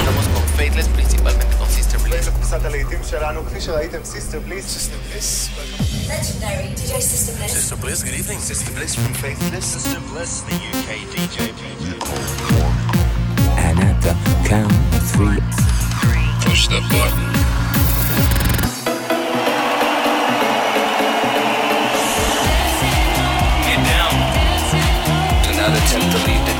estamos con Faithless, principalmente con Sister Bliss. קבוצת הלהיטים שלנו, כפי שראיתם, סיסטר בליס. Legendary DJ System Bliss. Sister Bliss, good evening. Sister Bliss from Faithless. Sister Bliss, the UK DJ. And at the count of three, Push the button. Get down. do not attempt to leave the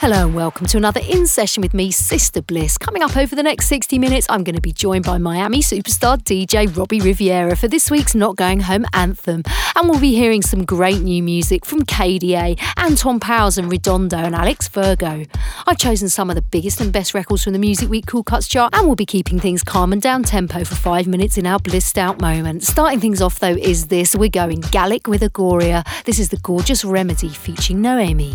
Hello and welcome to another In Session with me, Sister Bliss. Coming up over the next 60 minutes, I'm going to be joined by Miami superstar DJ Robbie Rivera for this week's Not Going Home anthem. And we'll be hearing some great new music from KDA, Anton Powers and Redondo and Alex Virgo. I've chosen some of the biggest and best records from the Music Week Cool Cuts chart and we'll be keeping things calm and down tempo for five minutes in our blissed out moment. Starting things off though is this, we're going Gallic with Agoria. This is the gorgeous Remedy featuring Noemi.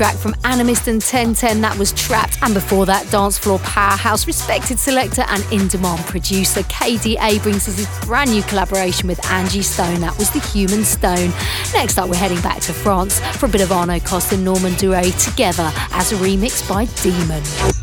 Track from Animist and 1010 that was Trapped, and before that, dance floor powerhouse, respected selector and in demand producer KDA brings us his brand new collaboration with Angie Stone. That was The Human Stone. Next up, we're heading back to France for a bit of Arno Cost and Norman Doray together as a remix by Demon.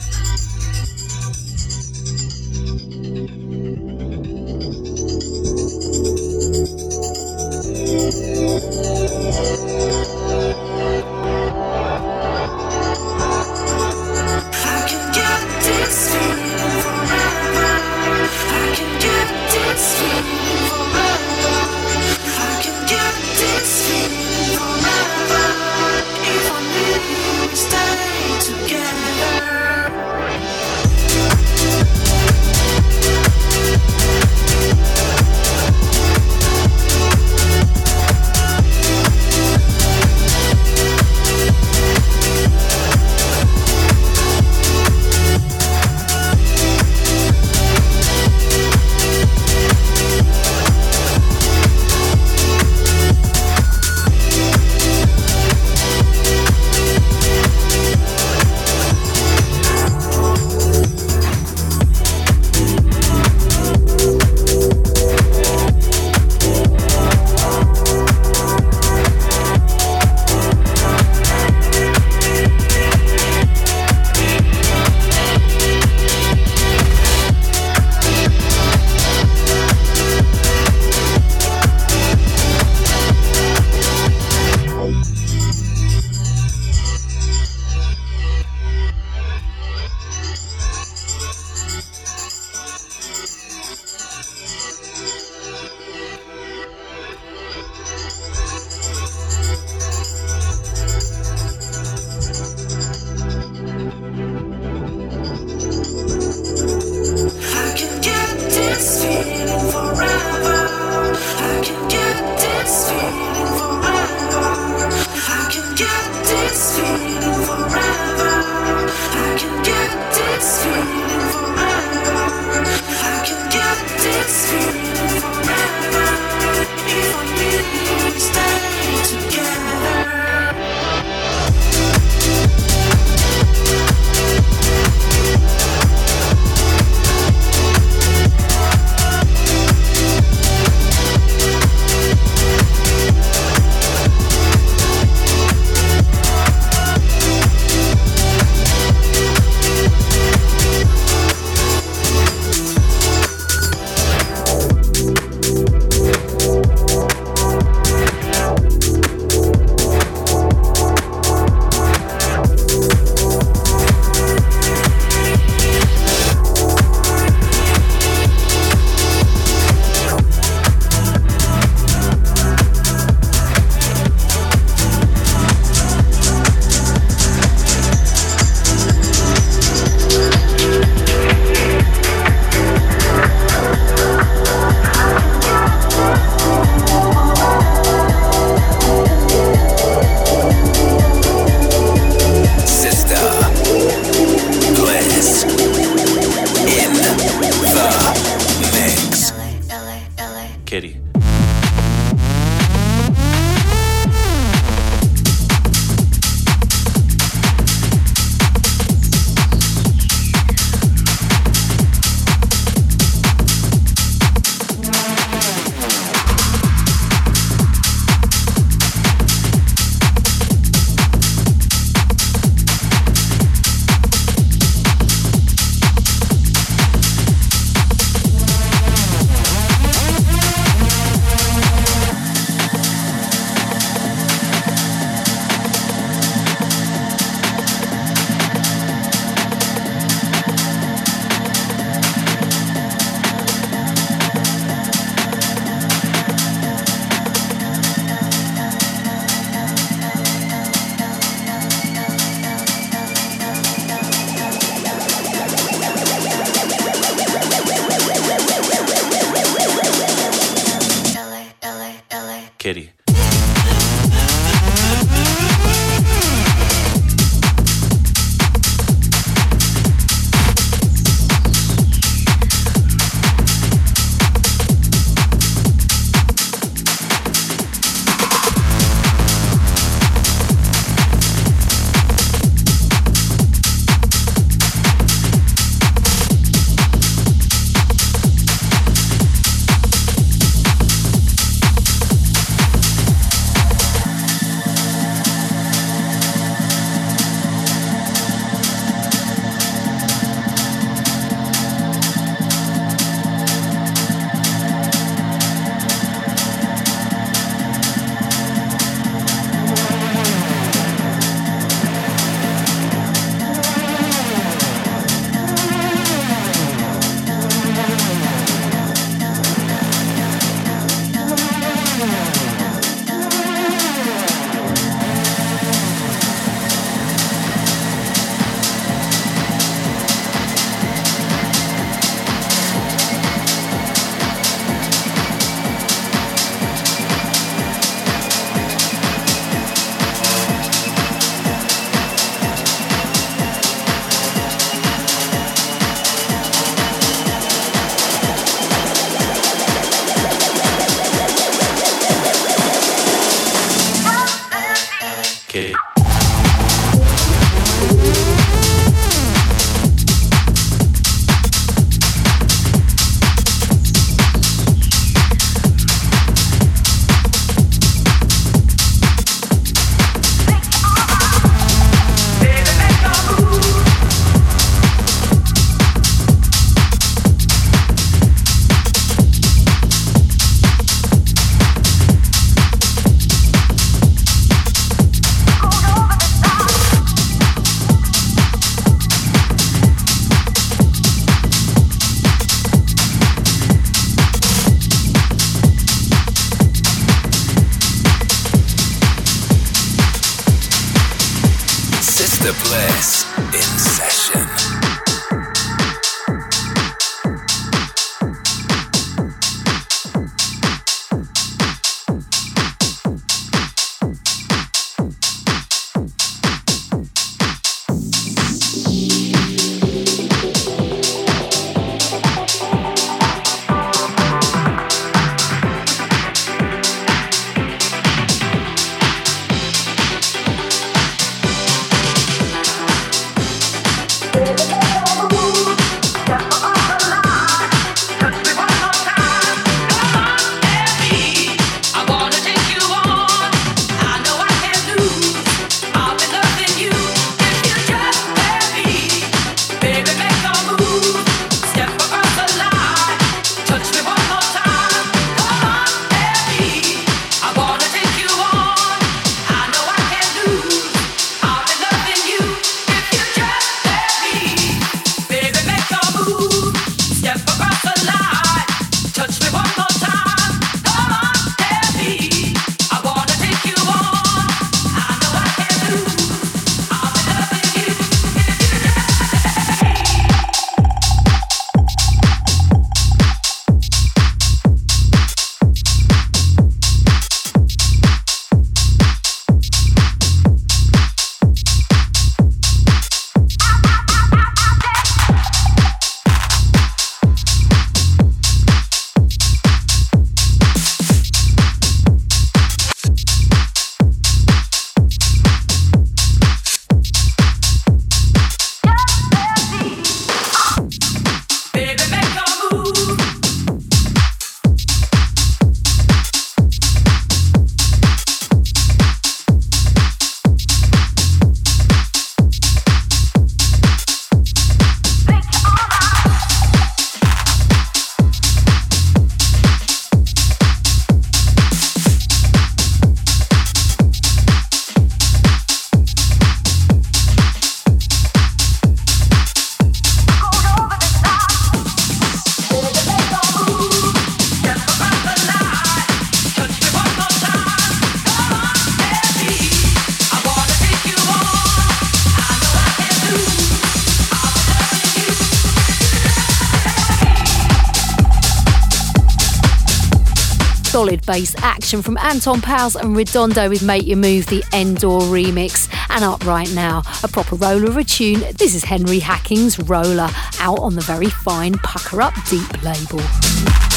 Solid bass action from Anton Powers and Redondo with Make Your Move, the Endor remix. And up right now, a proper roller of a tune. This is Henry Hacking's Roller, out on the very fine Pucker Up Deep label.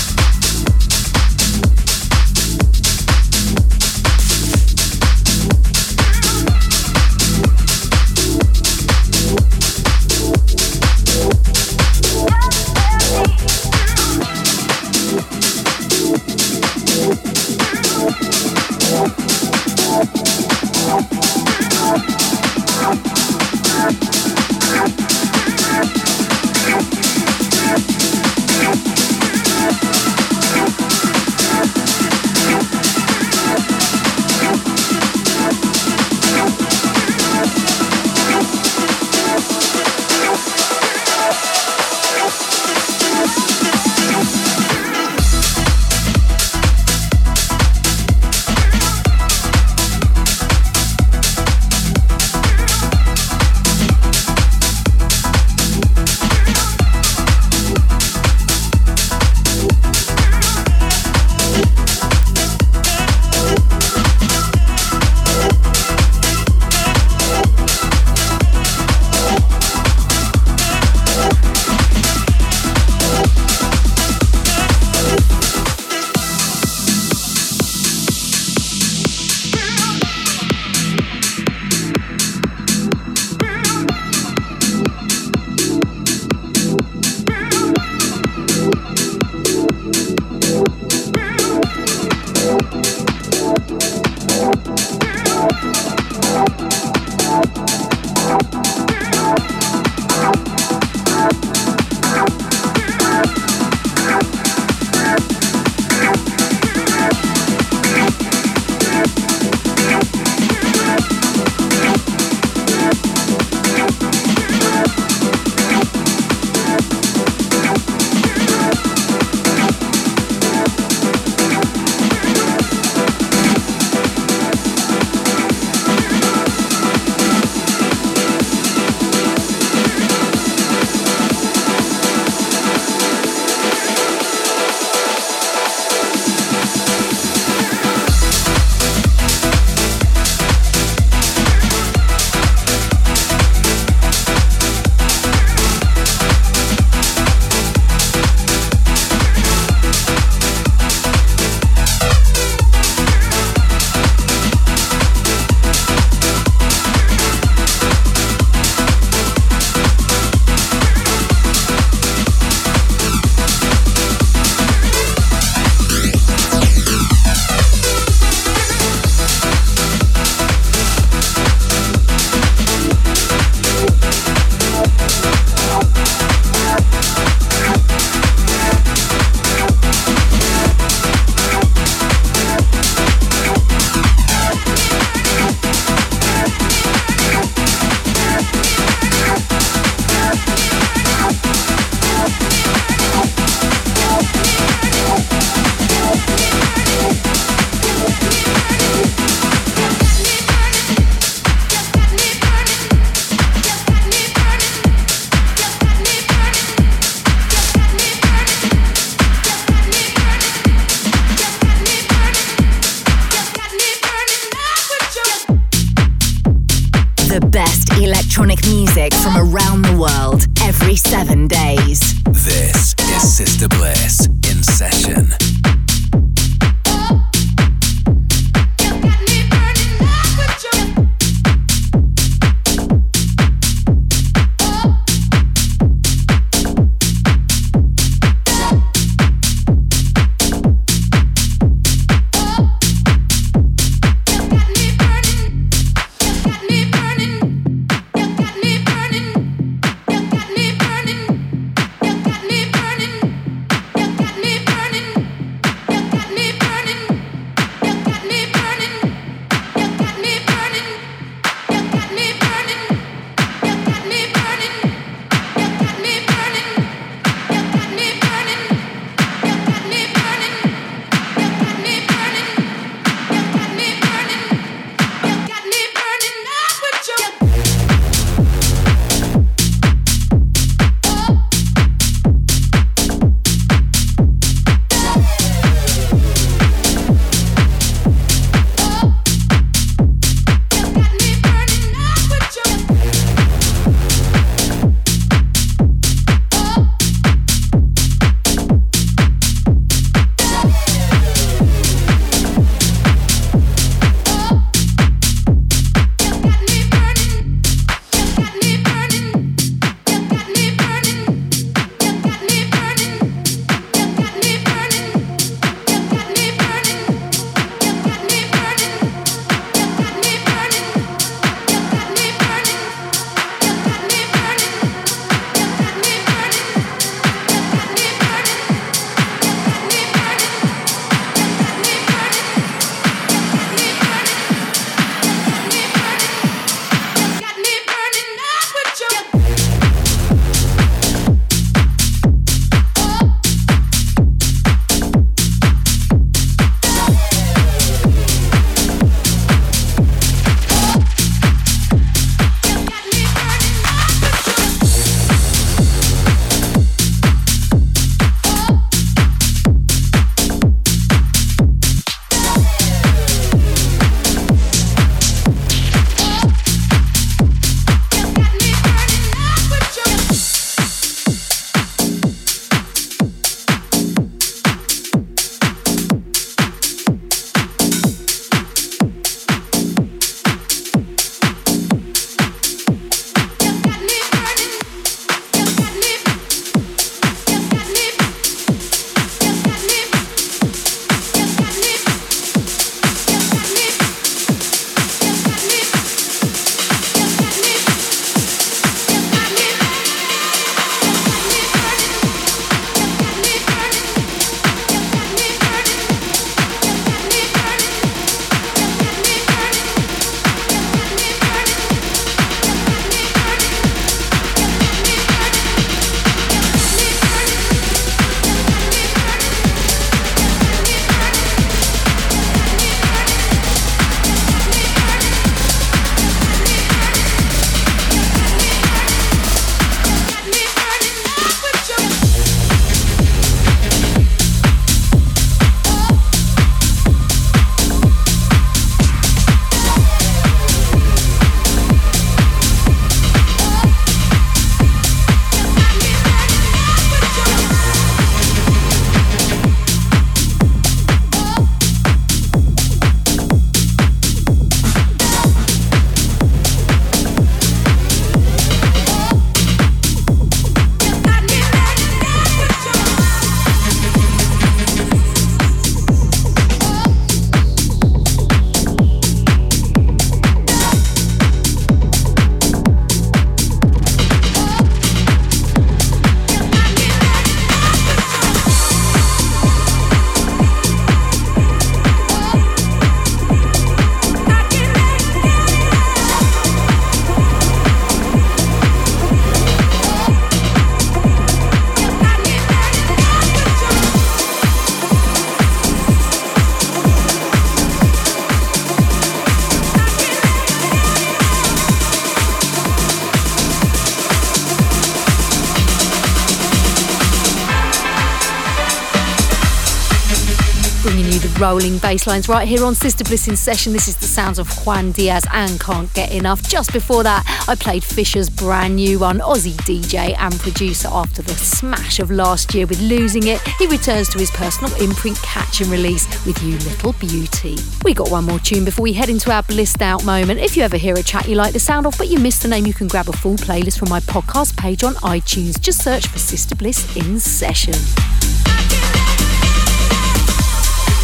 Rolling bass lines right here on Sister Bliss in session. This is the sounds of Juan Diaz and Can't Get Enough. Just before that, I played Fisher's brand new one, Aussie DJ and producer after the smash of last year with Losing It. He returns to his personal imprint catch and release with You Little Beauty. We got one more tune before we head into our blissed out moment. If you ever hear a track you like the sound of but you missed the name, you can grab a full playlist from my podcast page on iTunes. Just search for Sister Bliss in session.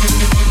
Thank you.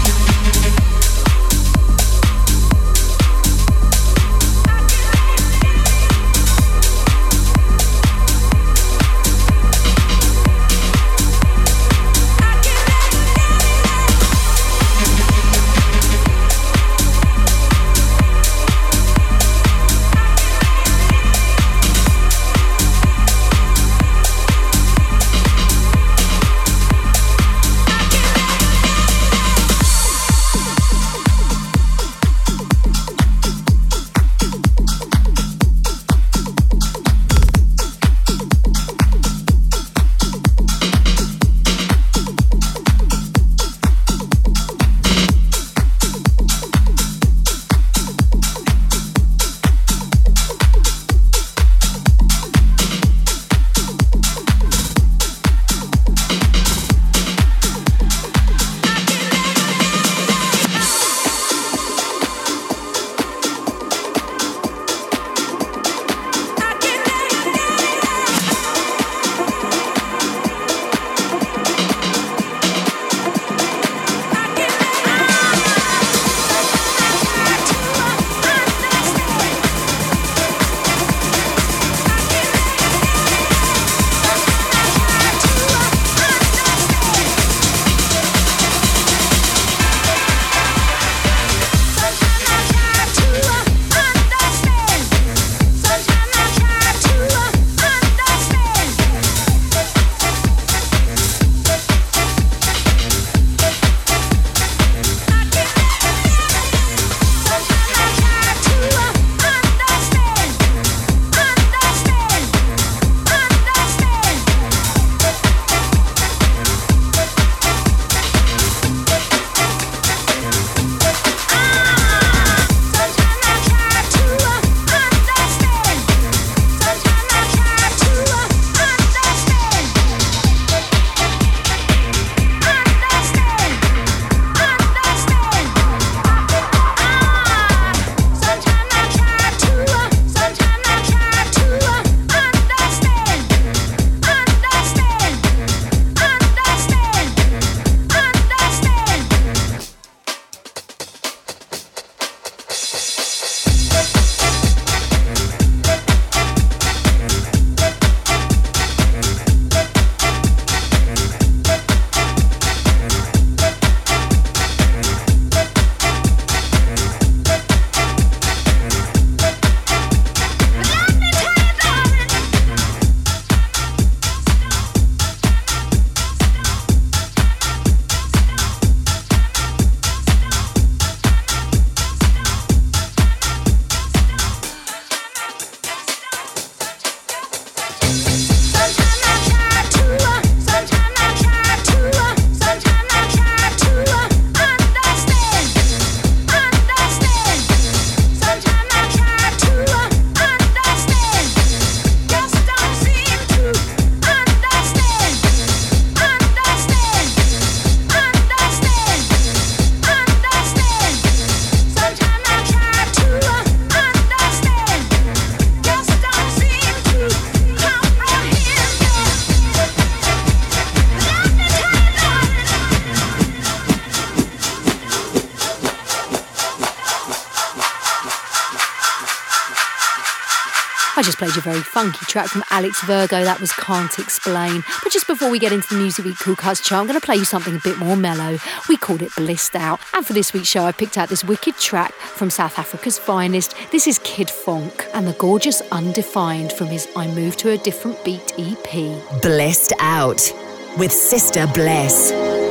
Just played you a very funky track from Alex Virgo. That was Can't Explain. But just before we get into the Music Week Cool Cuts chart, I'm going to play you something a bit more mellow. We called it Blissed Out. And for this week's show, I picked out this wicked track from South Africa's finest. This is Kid Fonque and the gorgeous Undefined from his I Move to a Different Beat EP. Blissed Out with Sister Bliss.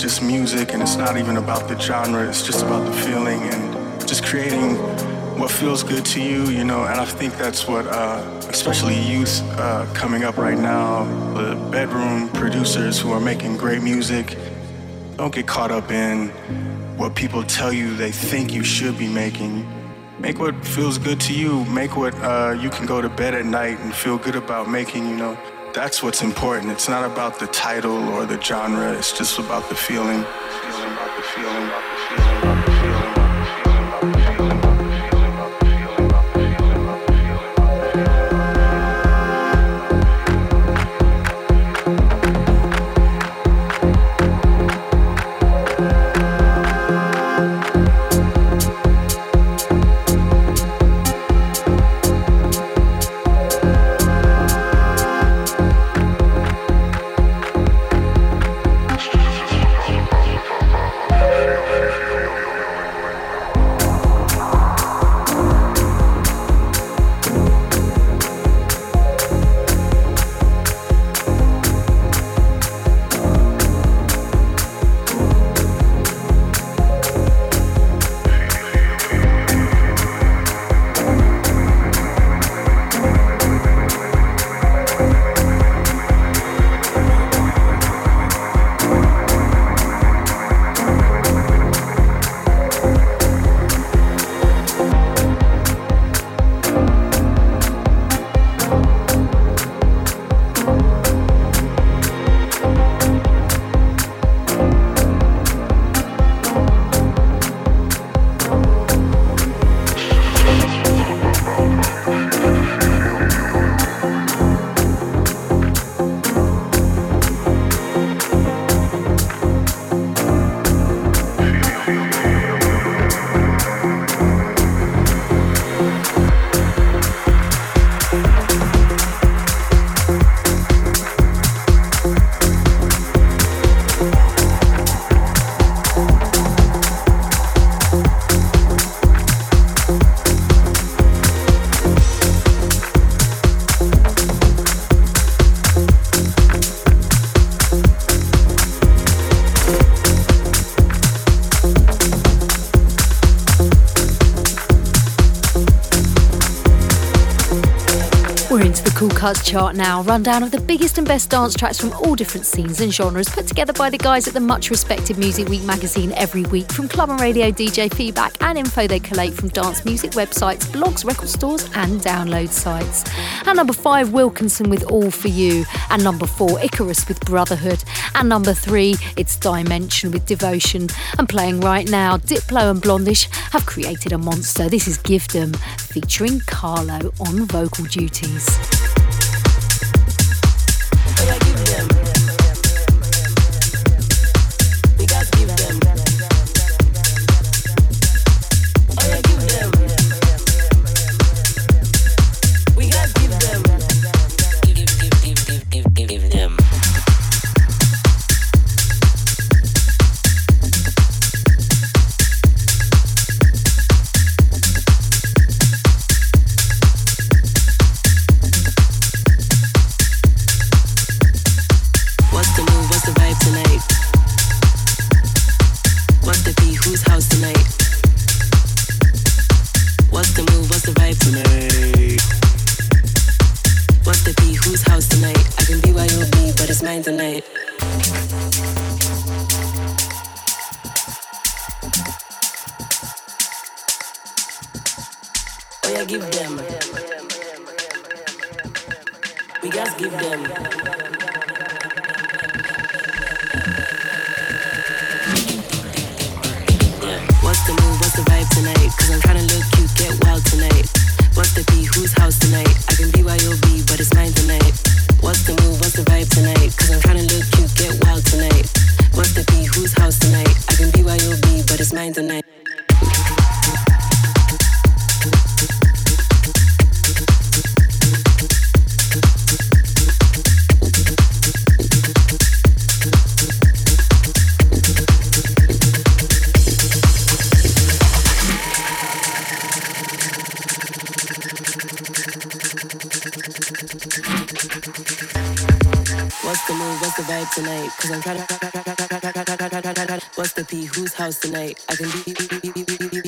Just music and it's not even about the genre, it's just about the feeling and just creating what feels good to you, you know, and I think that's what, uh, especially youth uh, coming up right now, the bedroom producers who are making great music, don't get caught up in what people tell you they think you should be making. Make what feels good to you. Make what uh, you can go to bed at night and feel good about making, you know. That's what's important. It's not about the title or the genre, it's just about the feeling. About about the feeling, about the feeling, Cuts chart now. Rundown of the biggest and best dance tracks from all different scenes and genres put together by the guys at the much respected Music Week magazine every week from club and radio DJ feedback and info they collate from dance music websites, blogs, record stores, and download sites. And number five, Wilkinson with All For You. And number four, Icarus with Brotherhood. And number three, it's Dimension with Devotion. And playing right now, Diplo and Blondish have created a monster. This is Give Them featuring Carlo on vocal duties. the night. Oh, give them. We just give them. What's the move? What's the vibe tonight? I'm trying look cute, get wild tonight. What's the key? Whose house tonight? I can BYOB, but it's mine tonight. Thank you. be whose house tonight. I can be.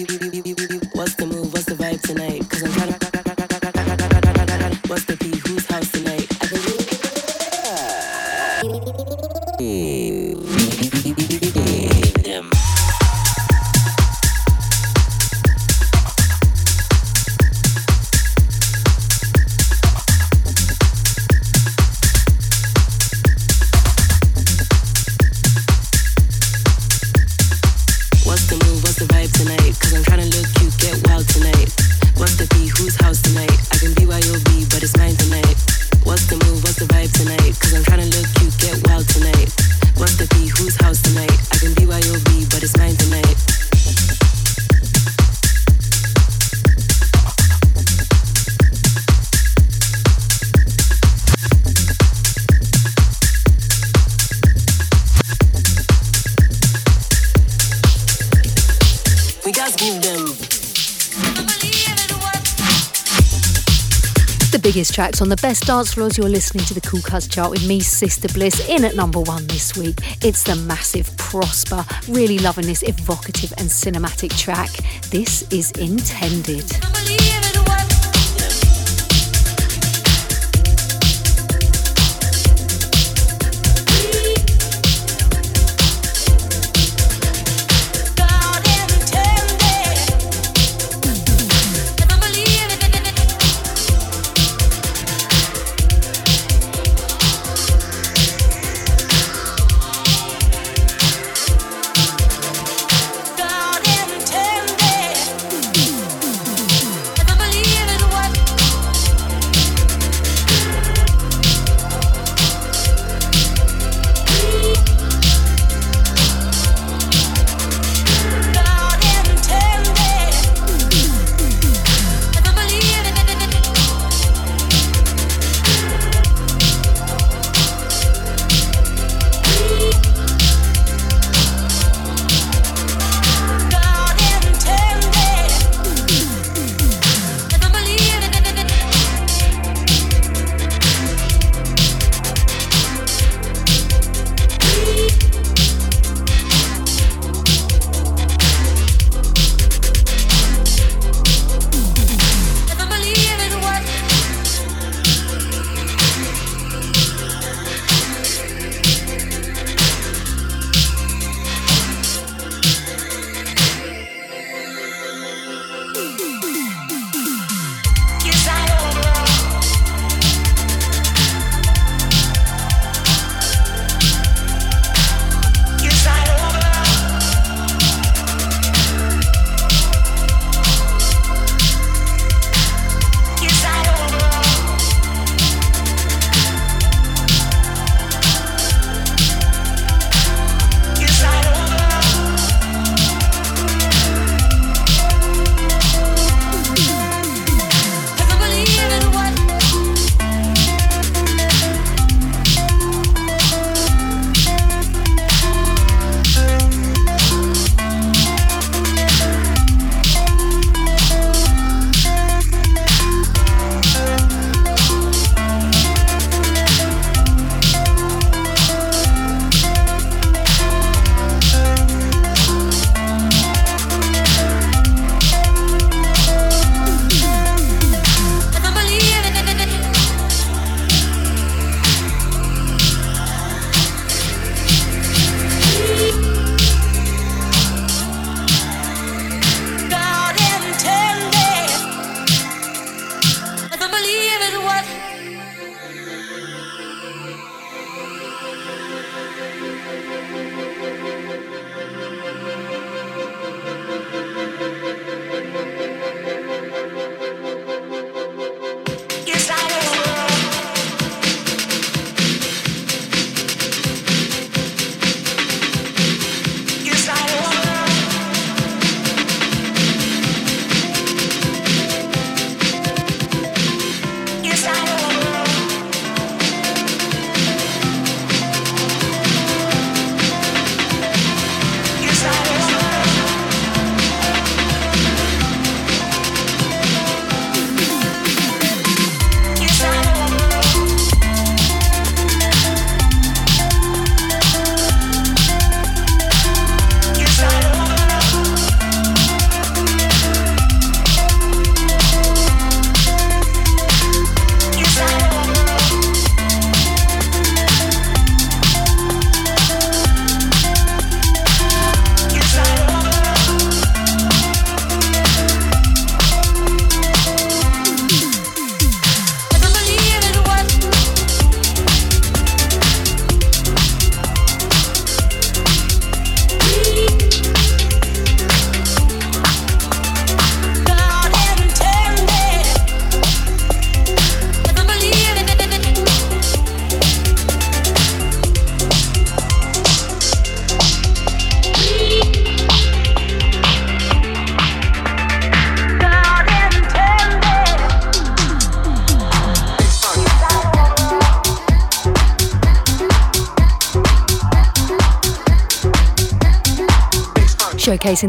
tracks on the best dance floors. You're listening to the Cool Cuts chart with me, Sister Bliss, in at number one this week. It's the massive Prosper. Really loving this evocative and cinematic track. This is intended.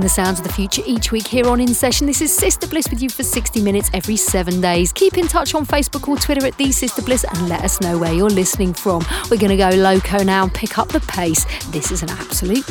The sounds of the future each week here on In Session. This is Sister Bliss with you for 60 minutes every seven days. Keep in touch on Facebook or Twitter at The Sister Bliss and let us know where you're listening from. We're going to go loco now and pick up the pace. This is an absolute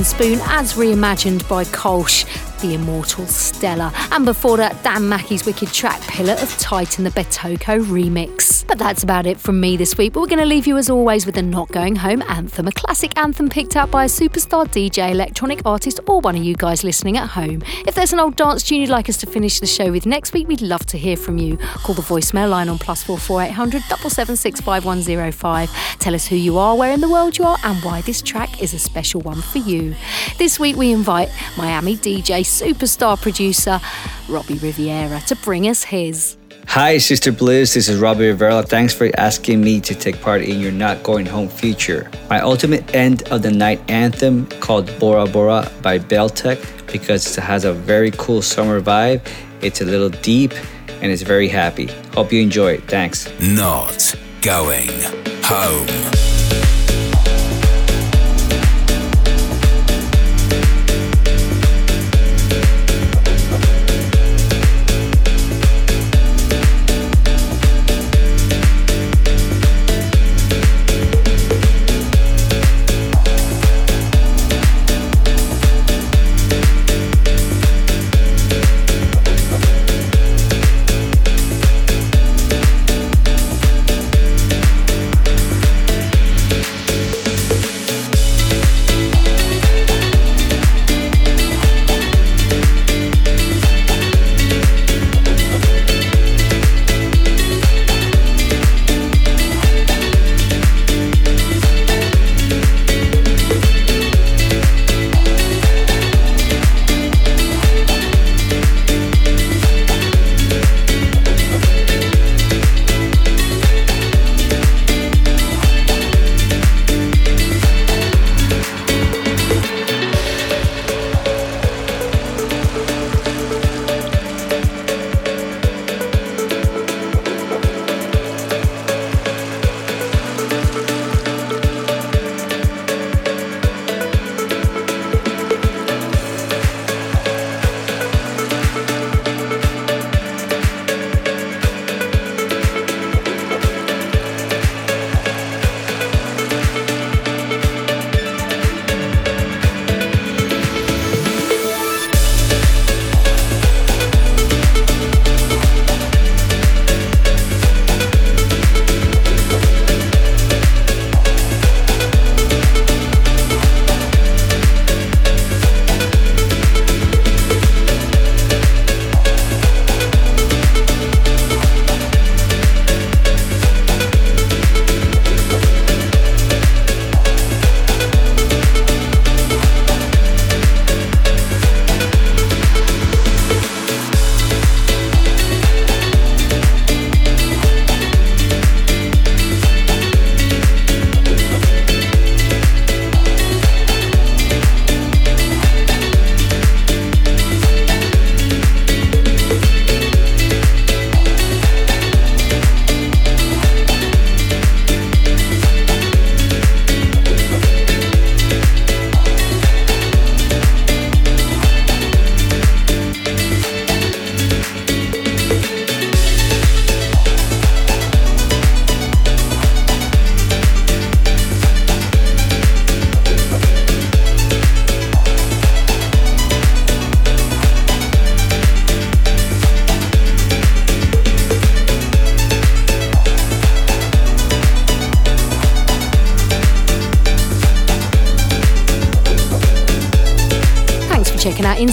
Spoon as reimagined by Kolsch the immortal Stella. And before that, Dan Mackie's wicked track Pillar of Titan, the Betoko remix. But that's about it from me this week. But we're going to leave you as always with a Not Going Home anthem, a classic anthem picked out by a superstar DJ, electronic artist, or one of you guys listening at home. If there's an old dance tune you'd like us to finish the show with next week, we'd love to hear from you. Call the voicemail line on plus four four eight hundred double seven six five one zero five. Tell us who you are, where in the world you are, and why this track is a special one for you. This week we invite Miami DJ superstar producer Robbie Rivera to bring us his. Hi, Sister Bliss. This is Robbie Rivera. Thanks for asking me to take part in your Not Going Home feature. My ultimate end of the night anthem called Bora Bora by Beltec because it has a very cool summer vibe. It's a little deep and it's very happy. Hope you enjoy it. Thanks. Not going home.